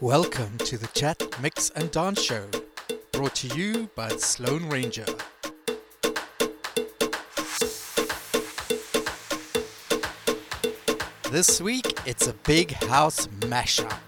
Welcome to the Chat, Mix and Dance Show, brought to you by Sloan Ranger. This week, it's a big house mashup.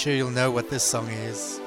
Sure you'll know what this song is.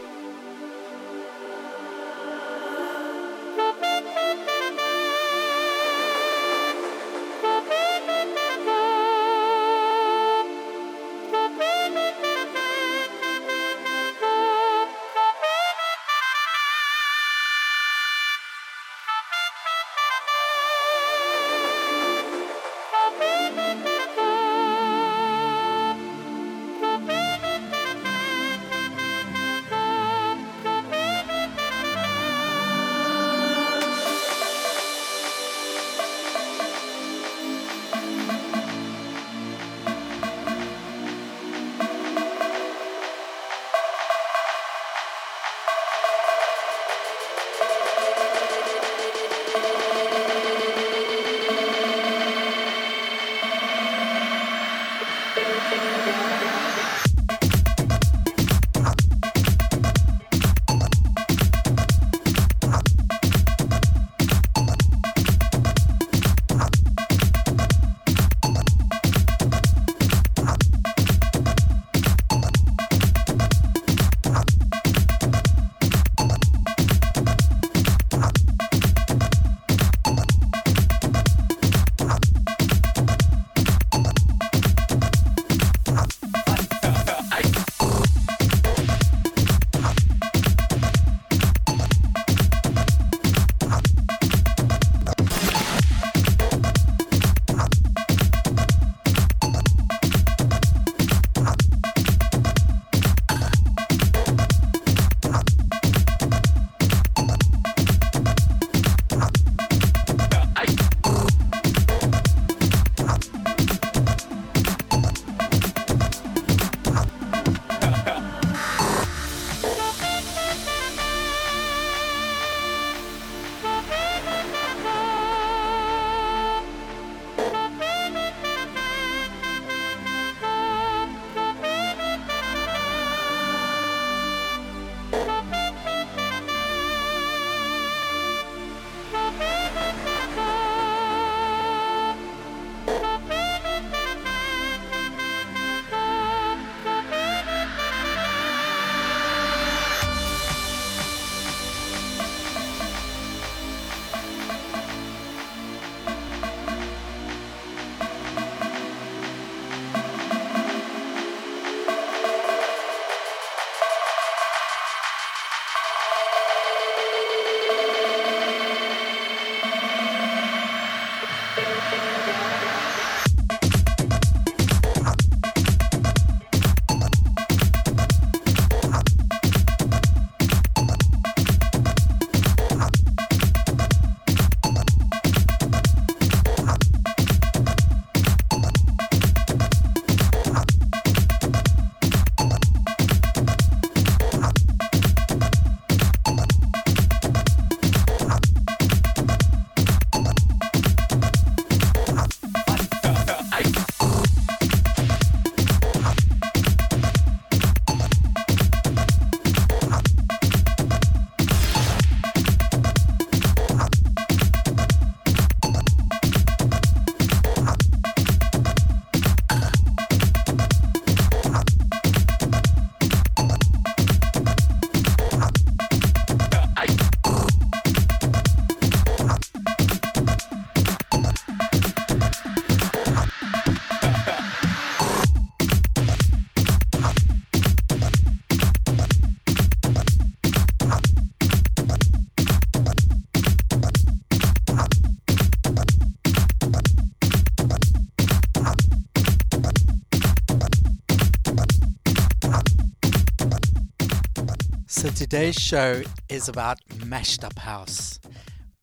Today's show is about mashed up house.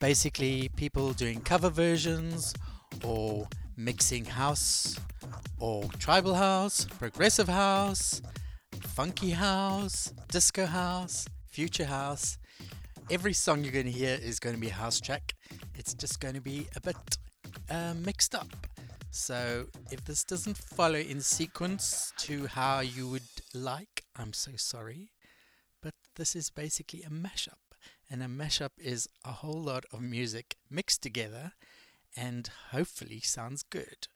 Basically, people doing cover versions or mixing house or tribal house, progressive house, funky house, disco house, future house. Every song you're going to hear is going to be a house track. It's just going to be a bit uh, mixed up. So if this doesn't follow in sequence to how you would like, I'm so sorry this is basically a mashup. And a mashup is a whole lot of music mixed together and hopefully sounds good.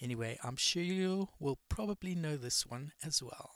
Anyway, I'm sure you will probably know this one as well.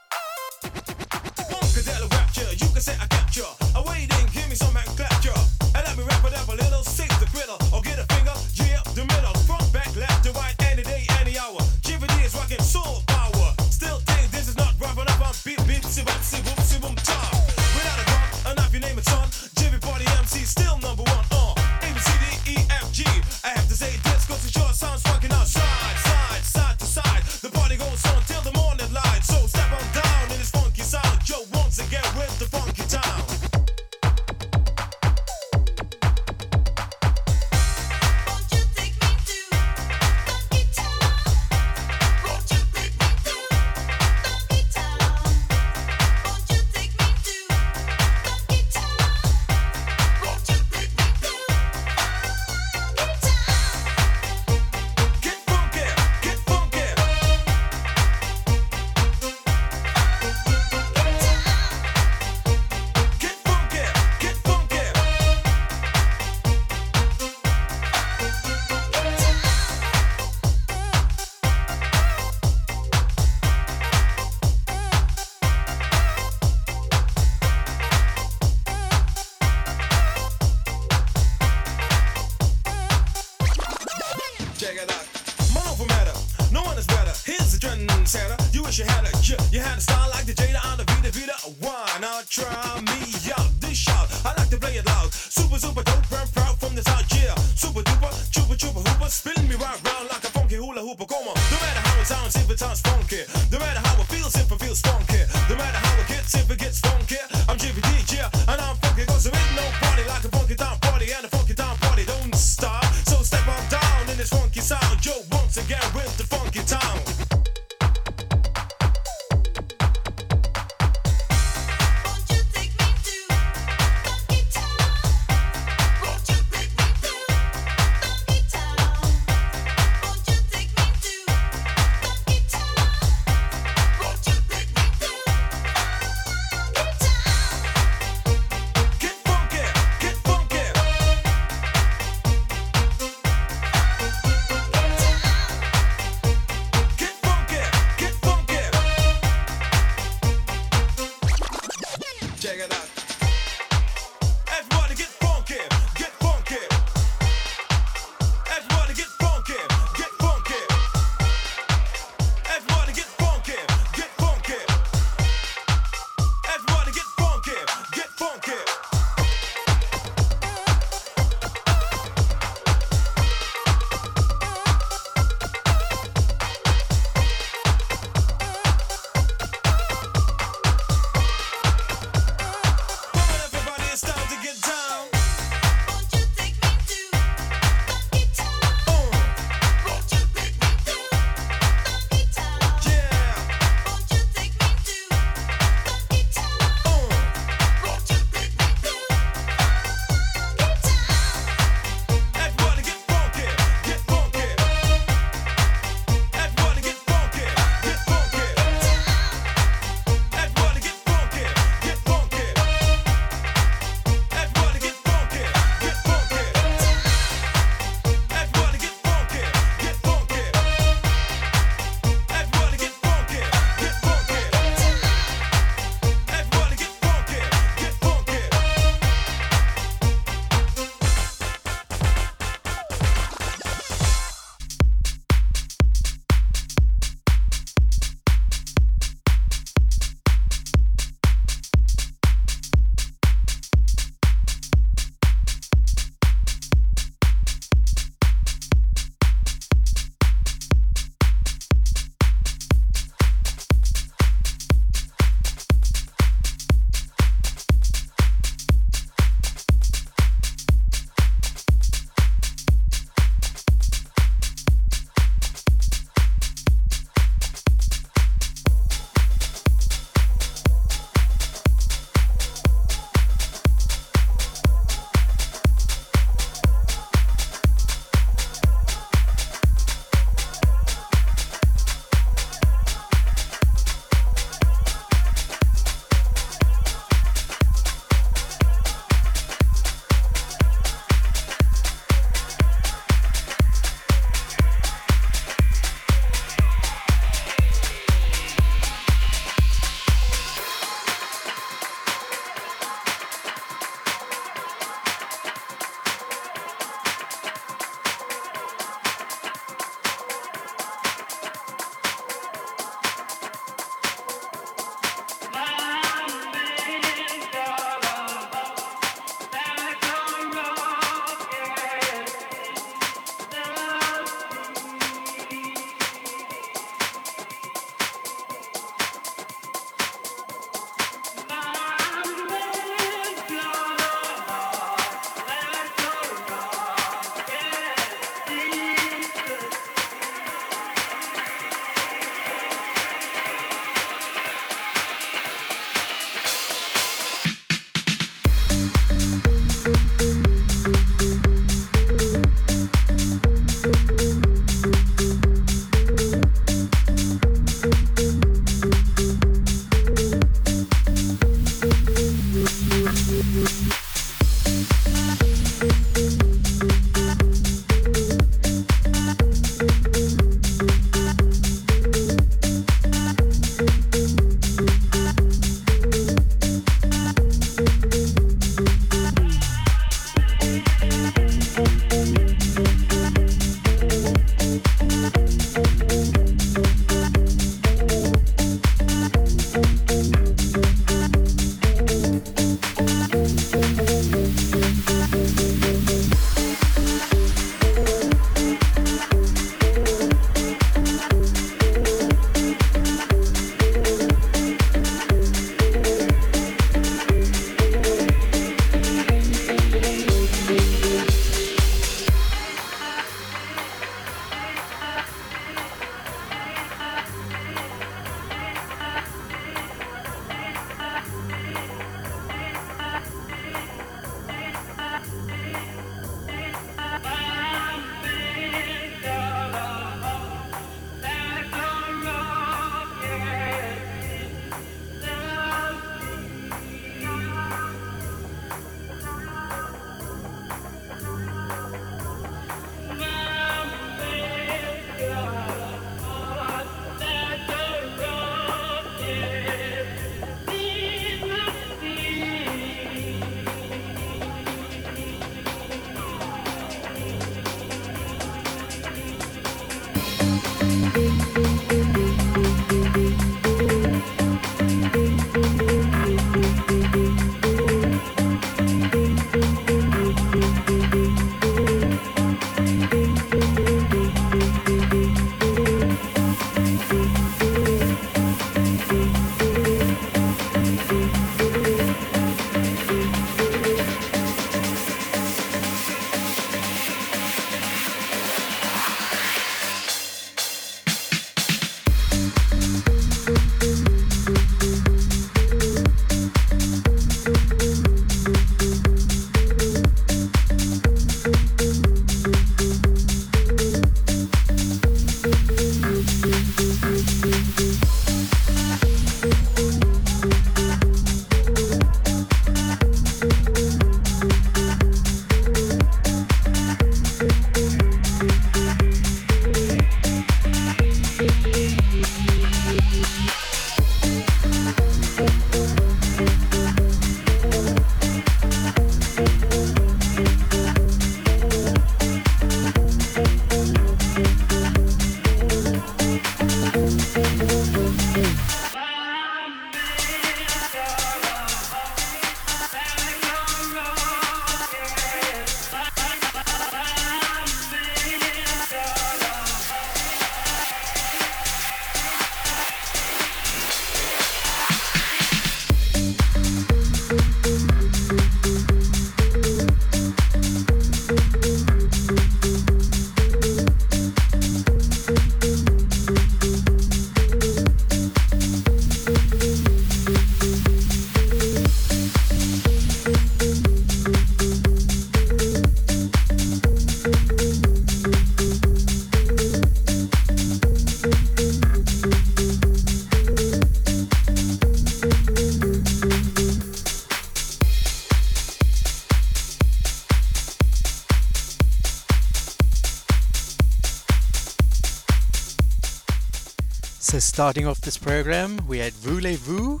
Starting off this program, we had Voulez-Vous,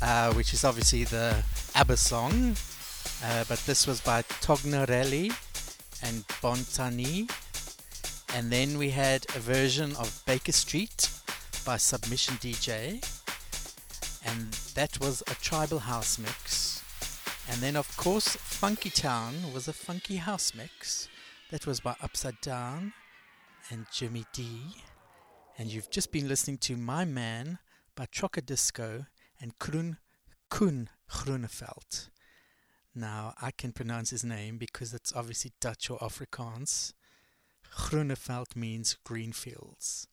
uh, which is obviously the ABBA song, uh, but this was by Tognarelli and Bontani. And then we had a version of Baker Street by Submission DJ, and that was a tribal house mix. And then, of course, Funky Town was a funky house mix. That was by Upside Down and Jimmy D and you've just been listening to My Man by Trocker Disco and Krun Kun Groeneveld. Now, I can pronounce his name because it's obviously Dutch or Afrikaans. Groeneveld means green fields.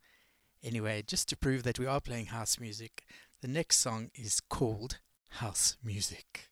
Anyway, just to prove that we are playing house music, the next song is called House Music.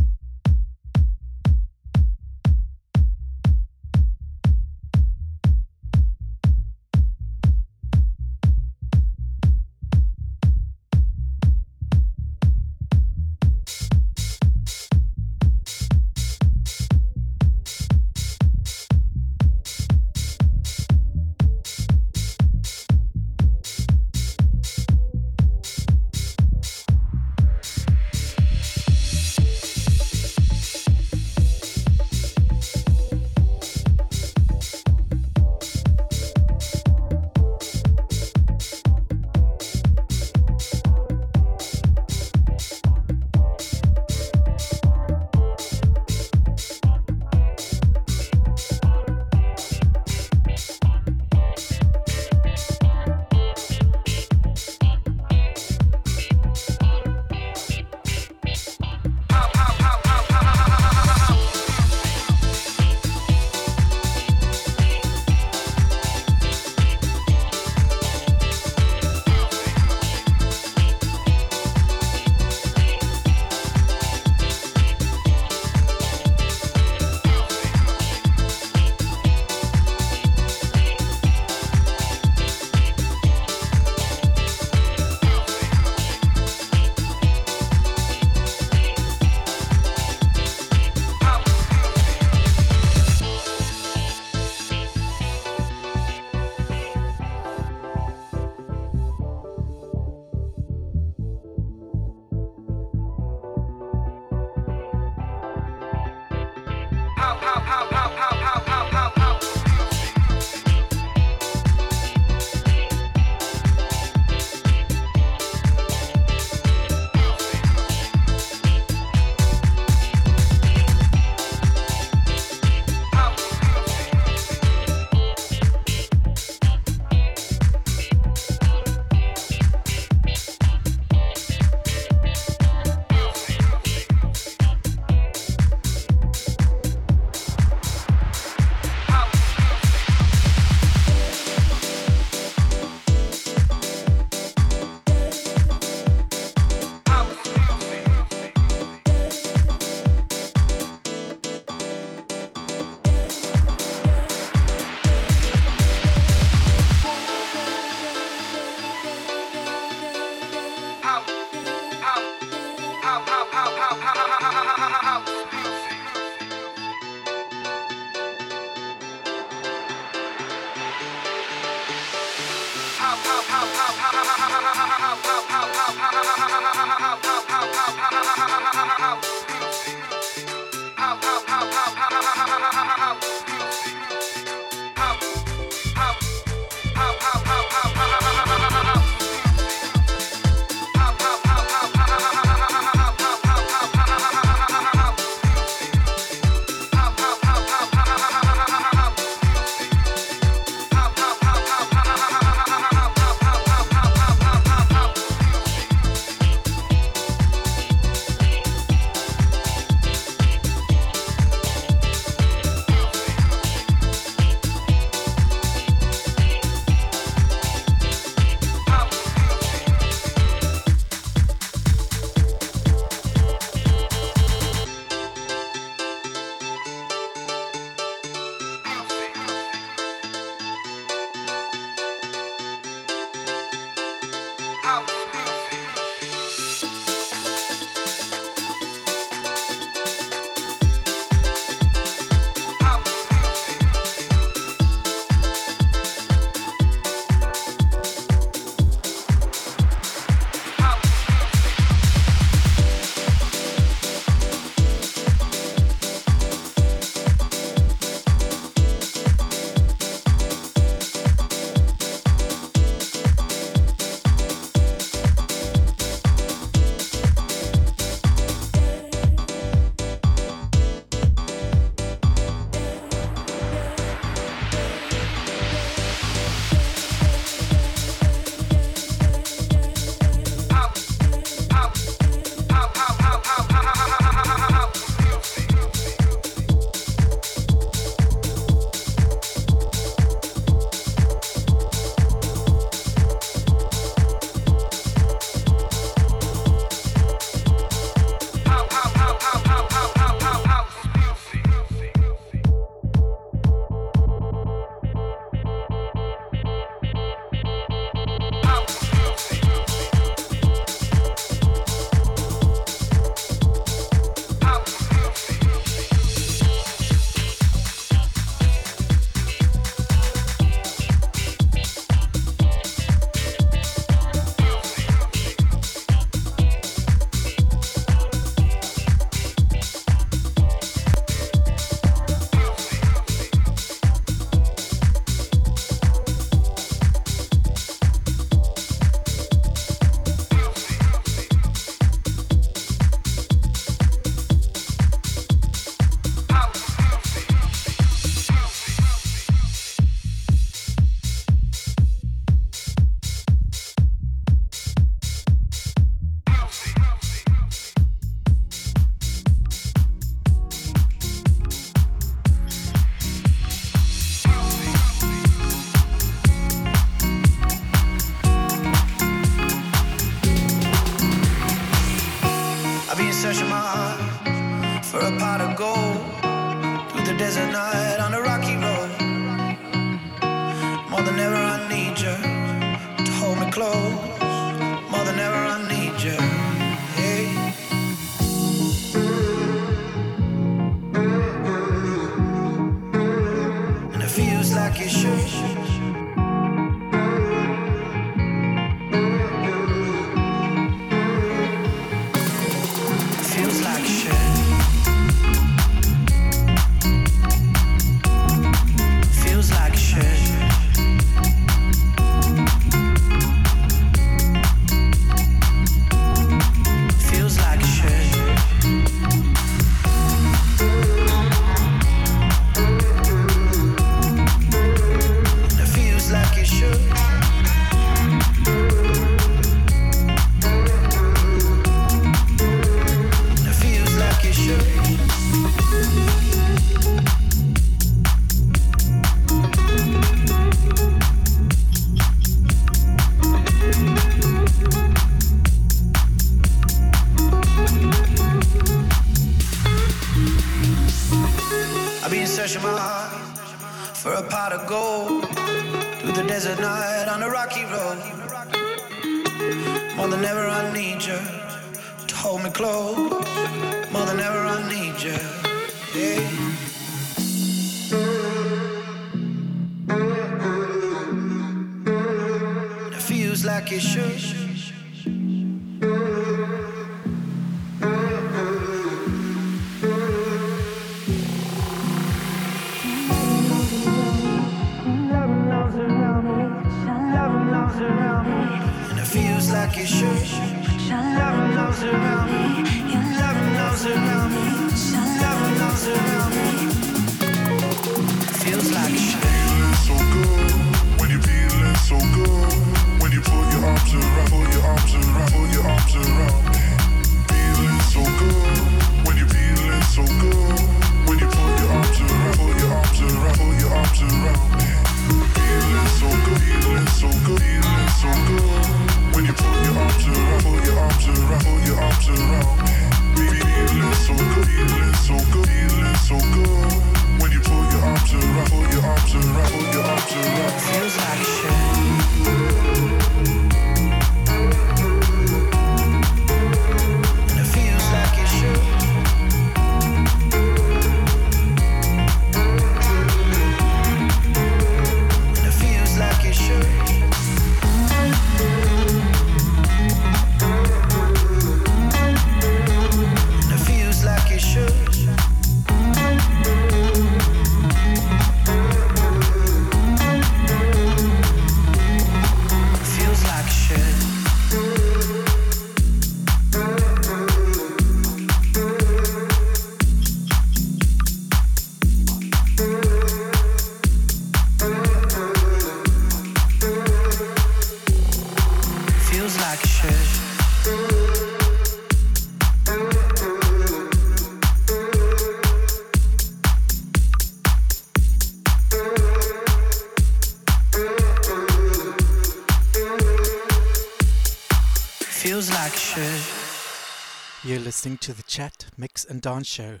listening to the Chat, Mix and Dance Show,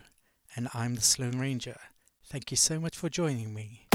and I'm the Sloan Ranger. Thank you so much for joining me.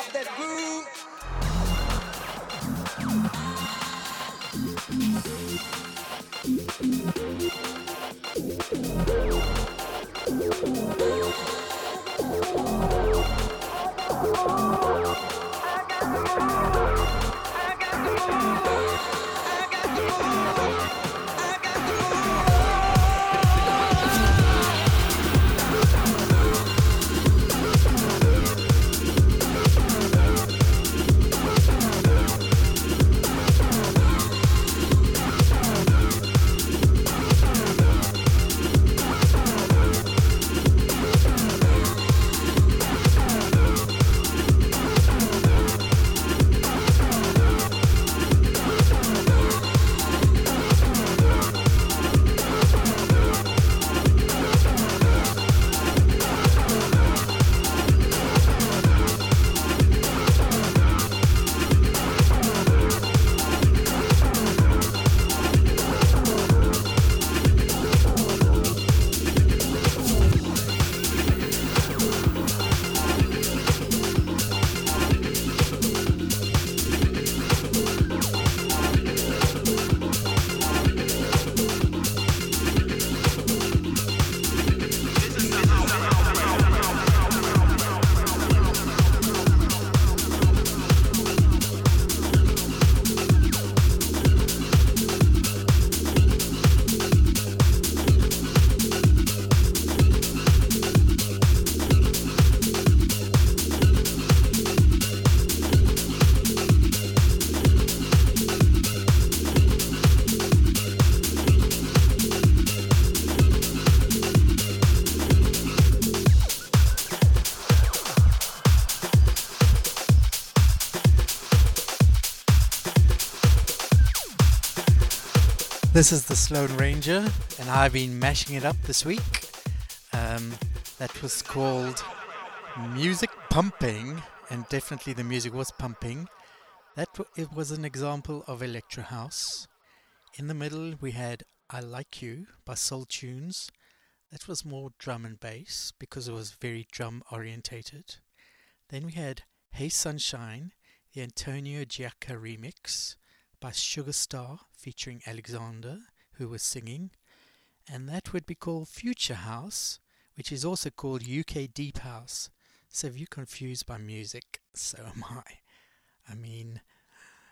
Can't that This is the Sloan Ranger, and I've been mashing it up this week. Um, that was called Music Pumping, and definitely the music was pumping. That w- it was an example of electro house. In the middle, we had "I Like You" by Soul Tunes. That was more drum and bass because it was very drum orientated. Then we had "Hey Sunshine," the Antonio Giacca remix by Sugar Star featuring Alexander, who was singing, and that would be called Future House, which is also called UK Deep House. So if you're confused by music, so am I. I mean,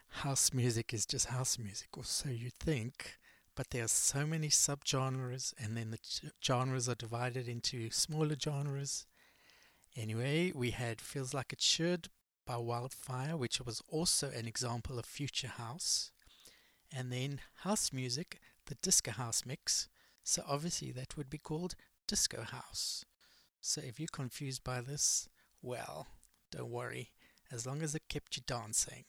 house music is just house music, or so you think, but there are so many subgenres, and then the genres are divided into smaller genres. Anyway, we had Feels Like It Should by Wildfire, which was also an example of future house. And then house music, the disco house mix. So obviously that would be called disco house. So if you're confused by this, well, don't worry, as long as it kept you dancing.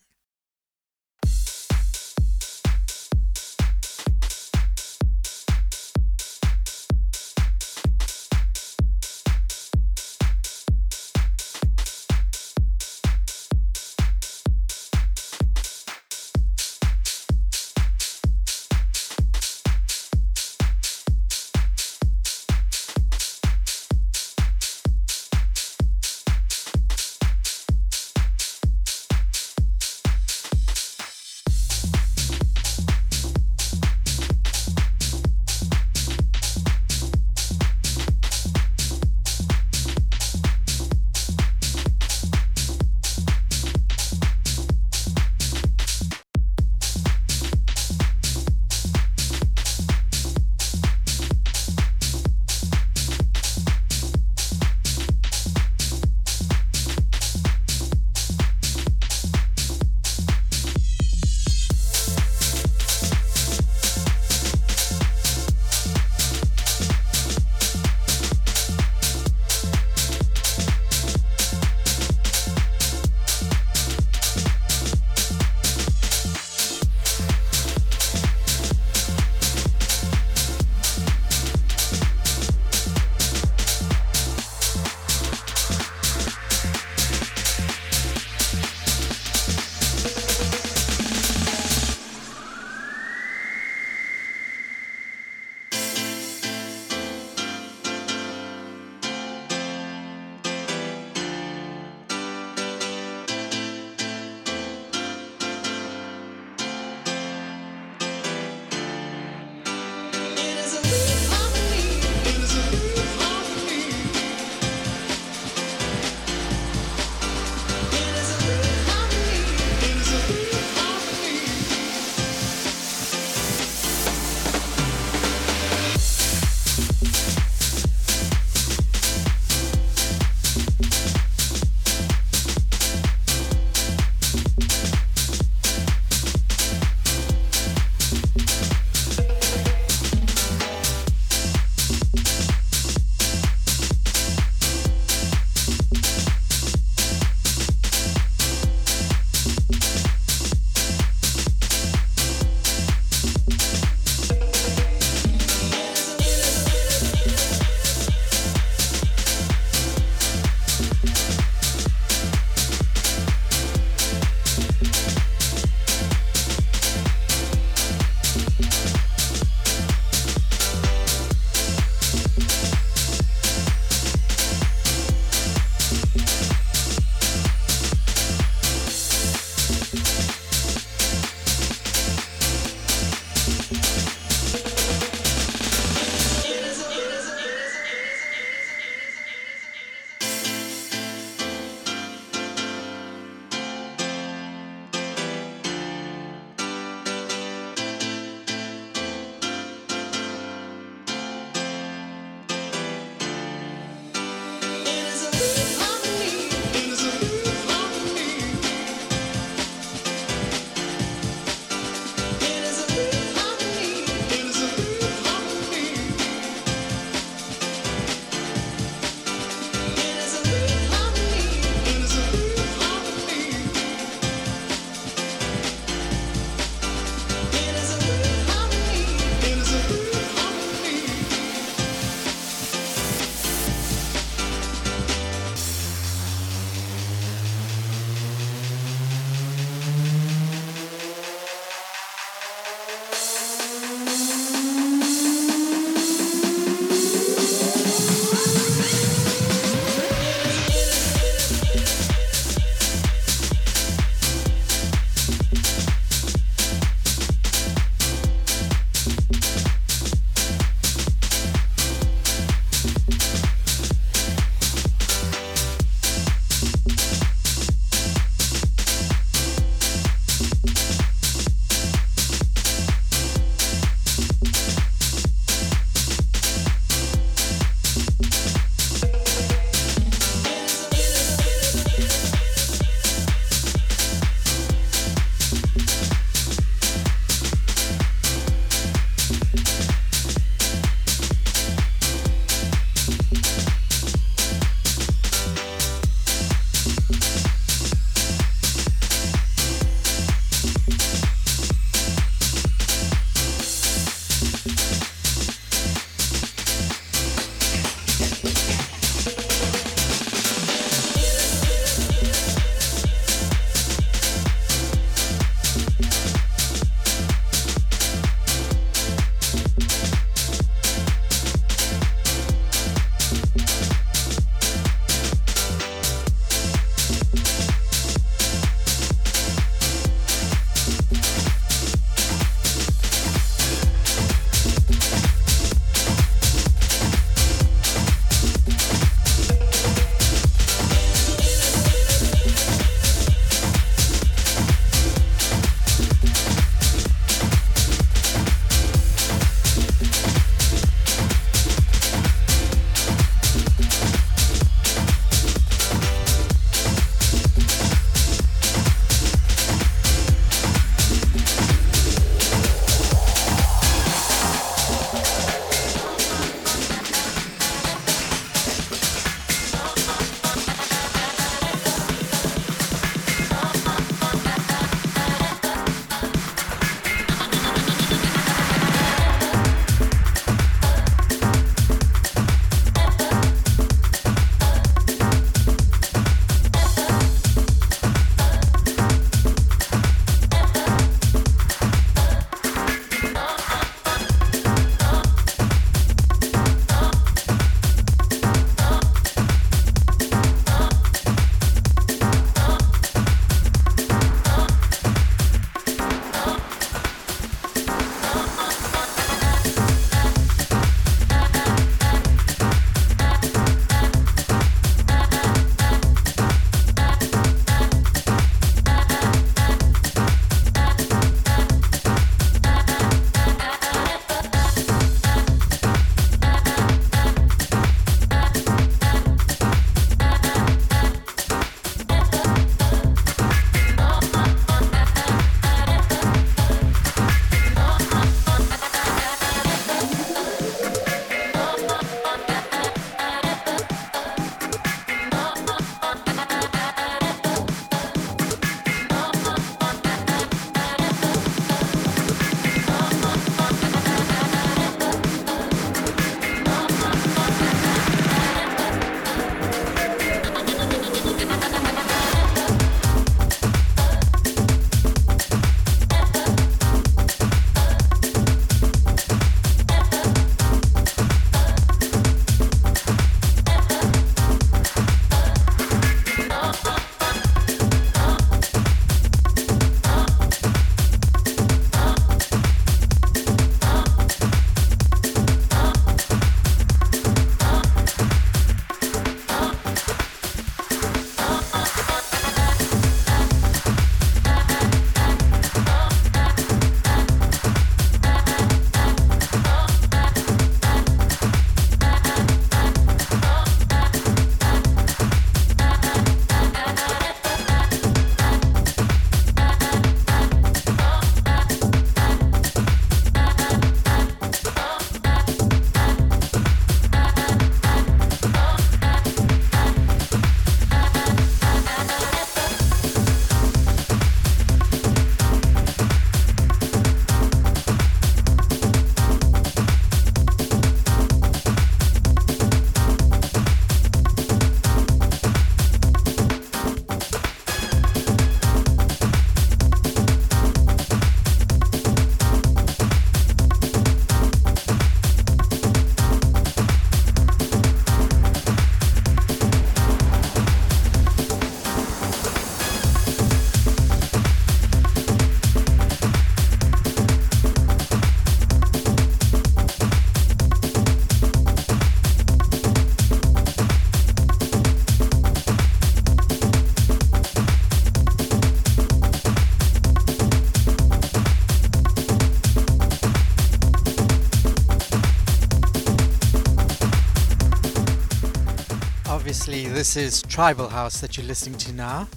This is Tribal House that you're listening to now.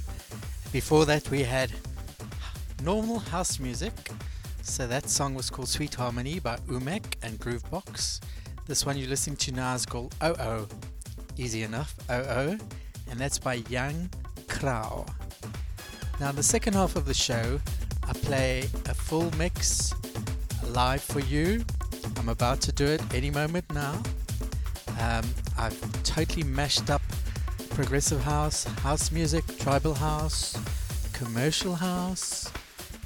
Before that, we had normal house music. So that song was called Sweet Harmony by Umek and Groovebox. This one you're listening to now is called Oh Oh. Easy enough, Oh Oh. And that's by Yang Crow. Now, the second half of the show, I play a full mix live for you. I'm about to do it any moment now. Um, I've totally mashed up progressive house, house music, tribal house, commercial house.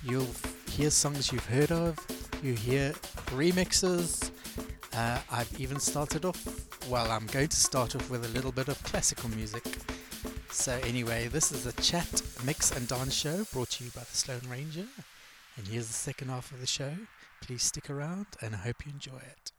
You'll hear songs you've heard of, you hear remixes. Uh, I've even started off, well, I'm going to start off with a little bit of classical music. So, anyway, this is a chat, mix, and dance show brought to you by the Sloan Ranger. And here's the second half of the show. Please stick around, and I hope you enjoy it.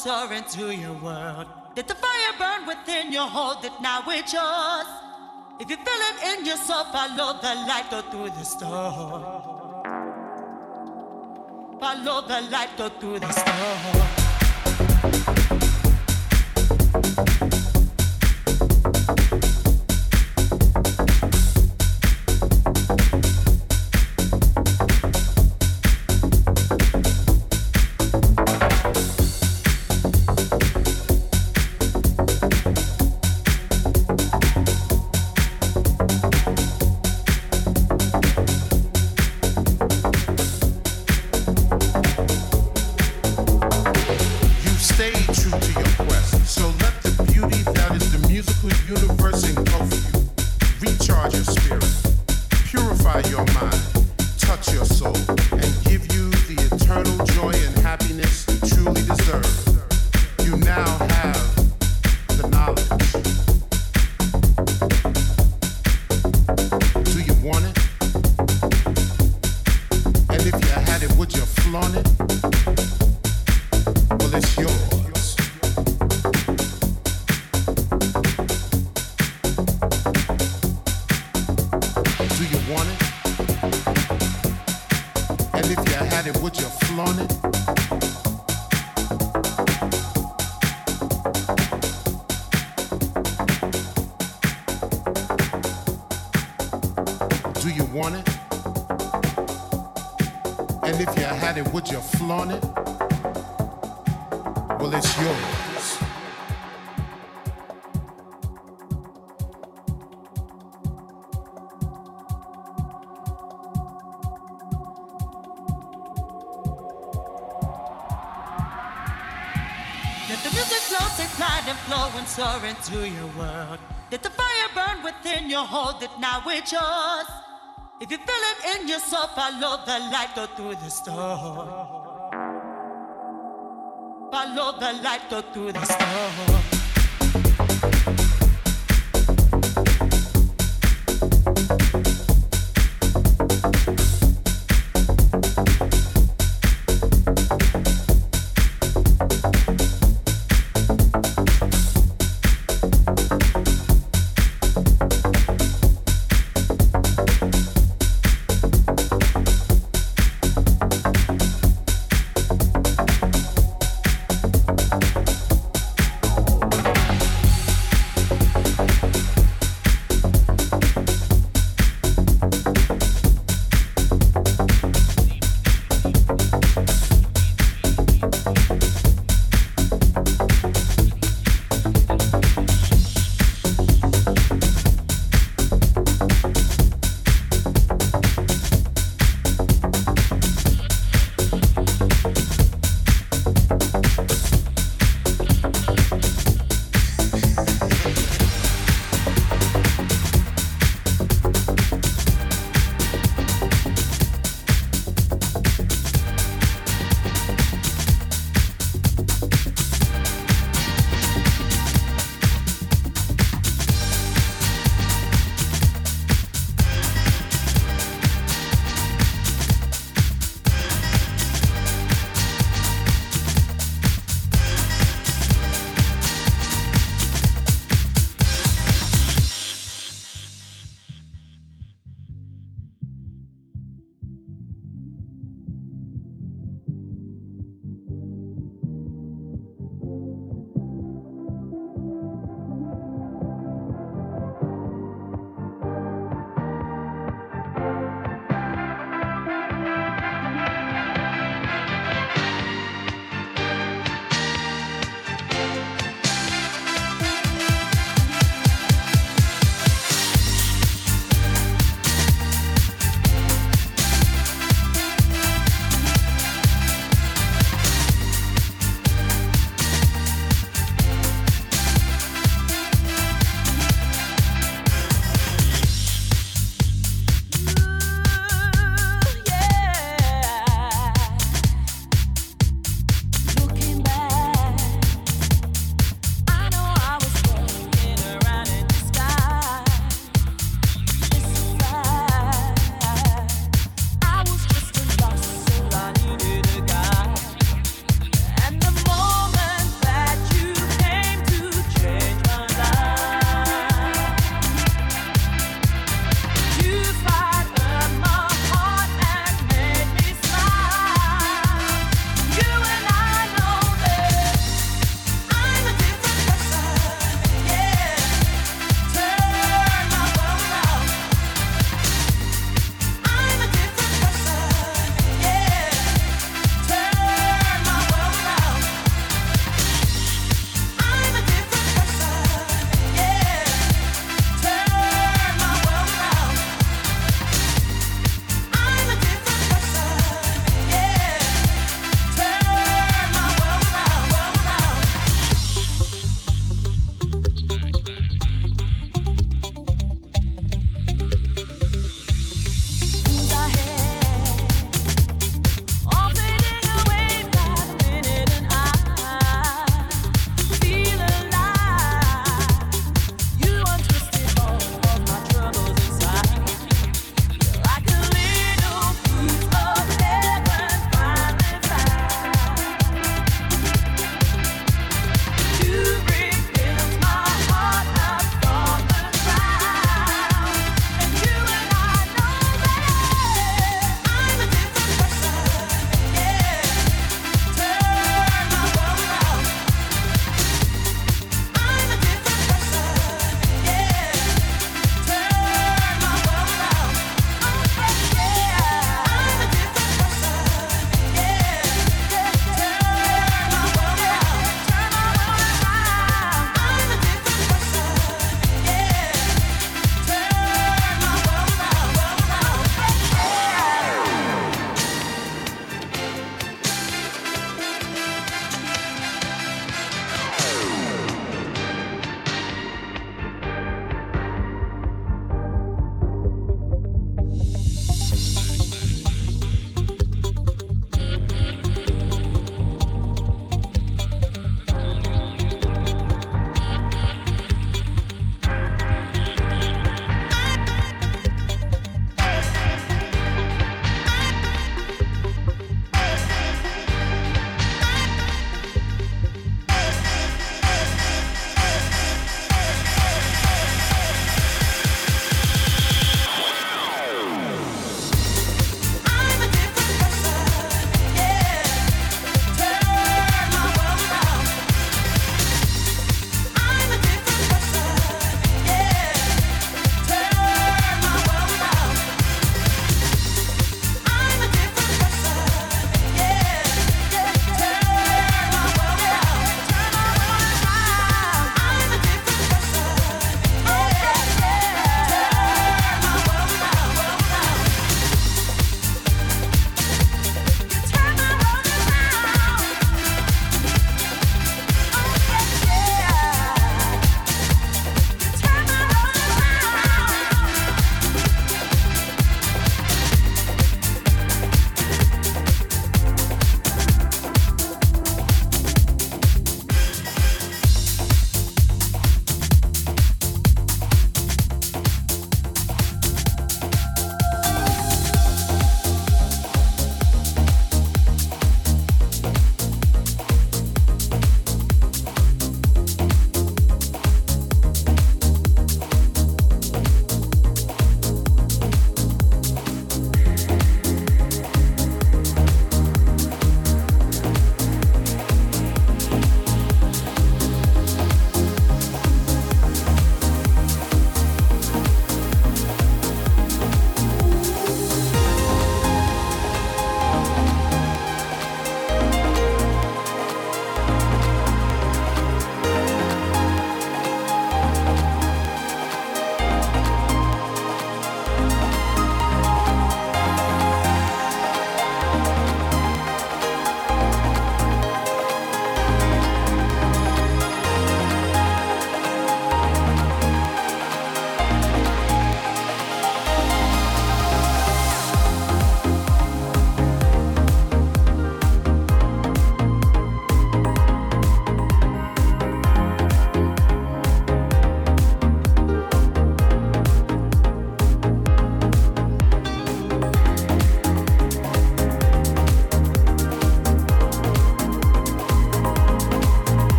Soar into your world. Let the fire burn within you, hold it now, it's yours. If you feel it in your soul, follow the light, go through the storm. Follow the light, go through the storm. your mind. Into your world. Let the fire burn within you, hold it now, it's yours. If you feel it in your soul, follow the light, go through the storm. Follow the light, go through the storm.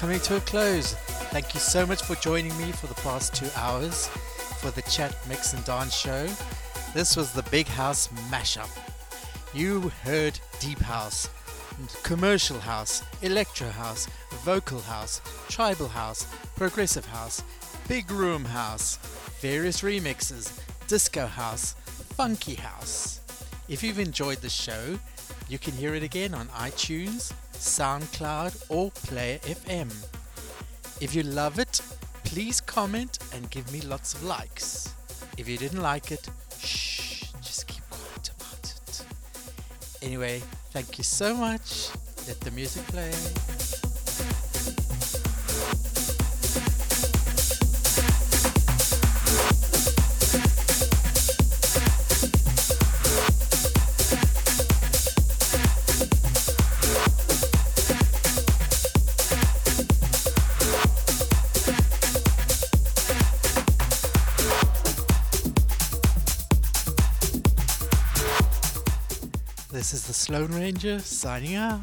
Coming to a close. Thank you so much for joining me for the past two hours for the Chat Mix and Dance show. This was the Big House Mashup. You heard Deep House, Commercial House, Electro House, Vocal House, Tribal House, Progressive House, Big Room House, various remixes, Disco House, Funky House. If you've enjoyed the show, you can hear it again on iTunes, SoundCloud, or Player FM. If you love it, please comment and give me lots of likes. If you didn't like it, shh, just keep quiet about it. Anyway, thank you so much. Let the music play. Sloan Ranger signing out.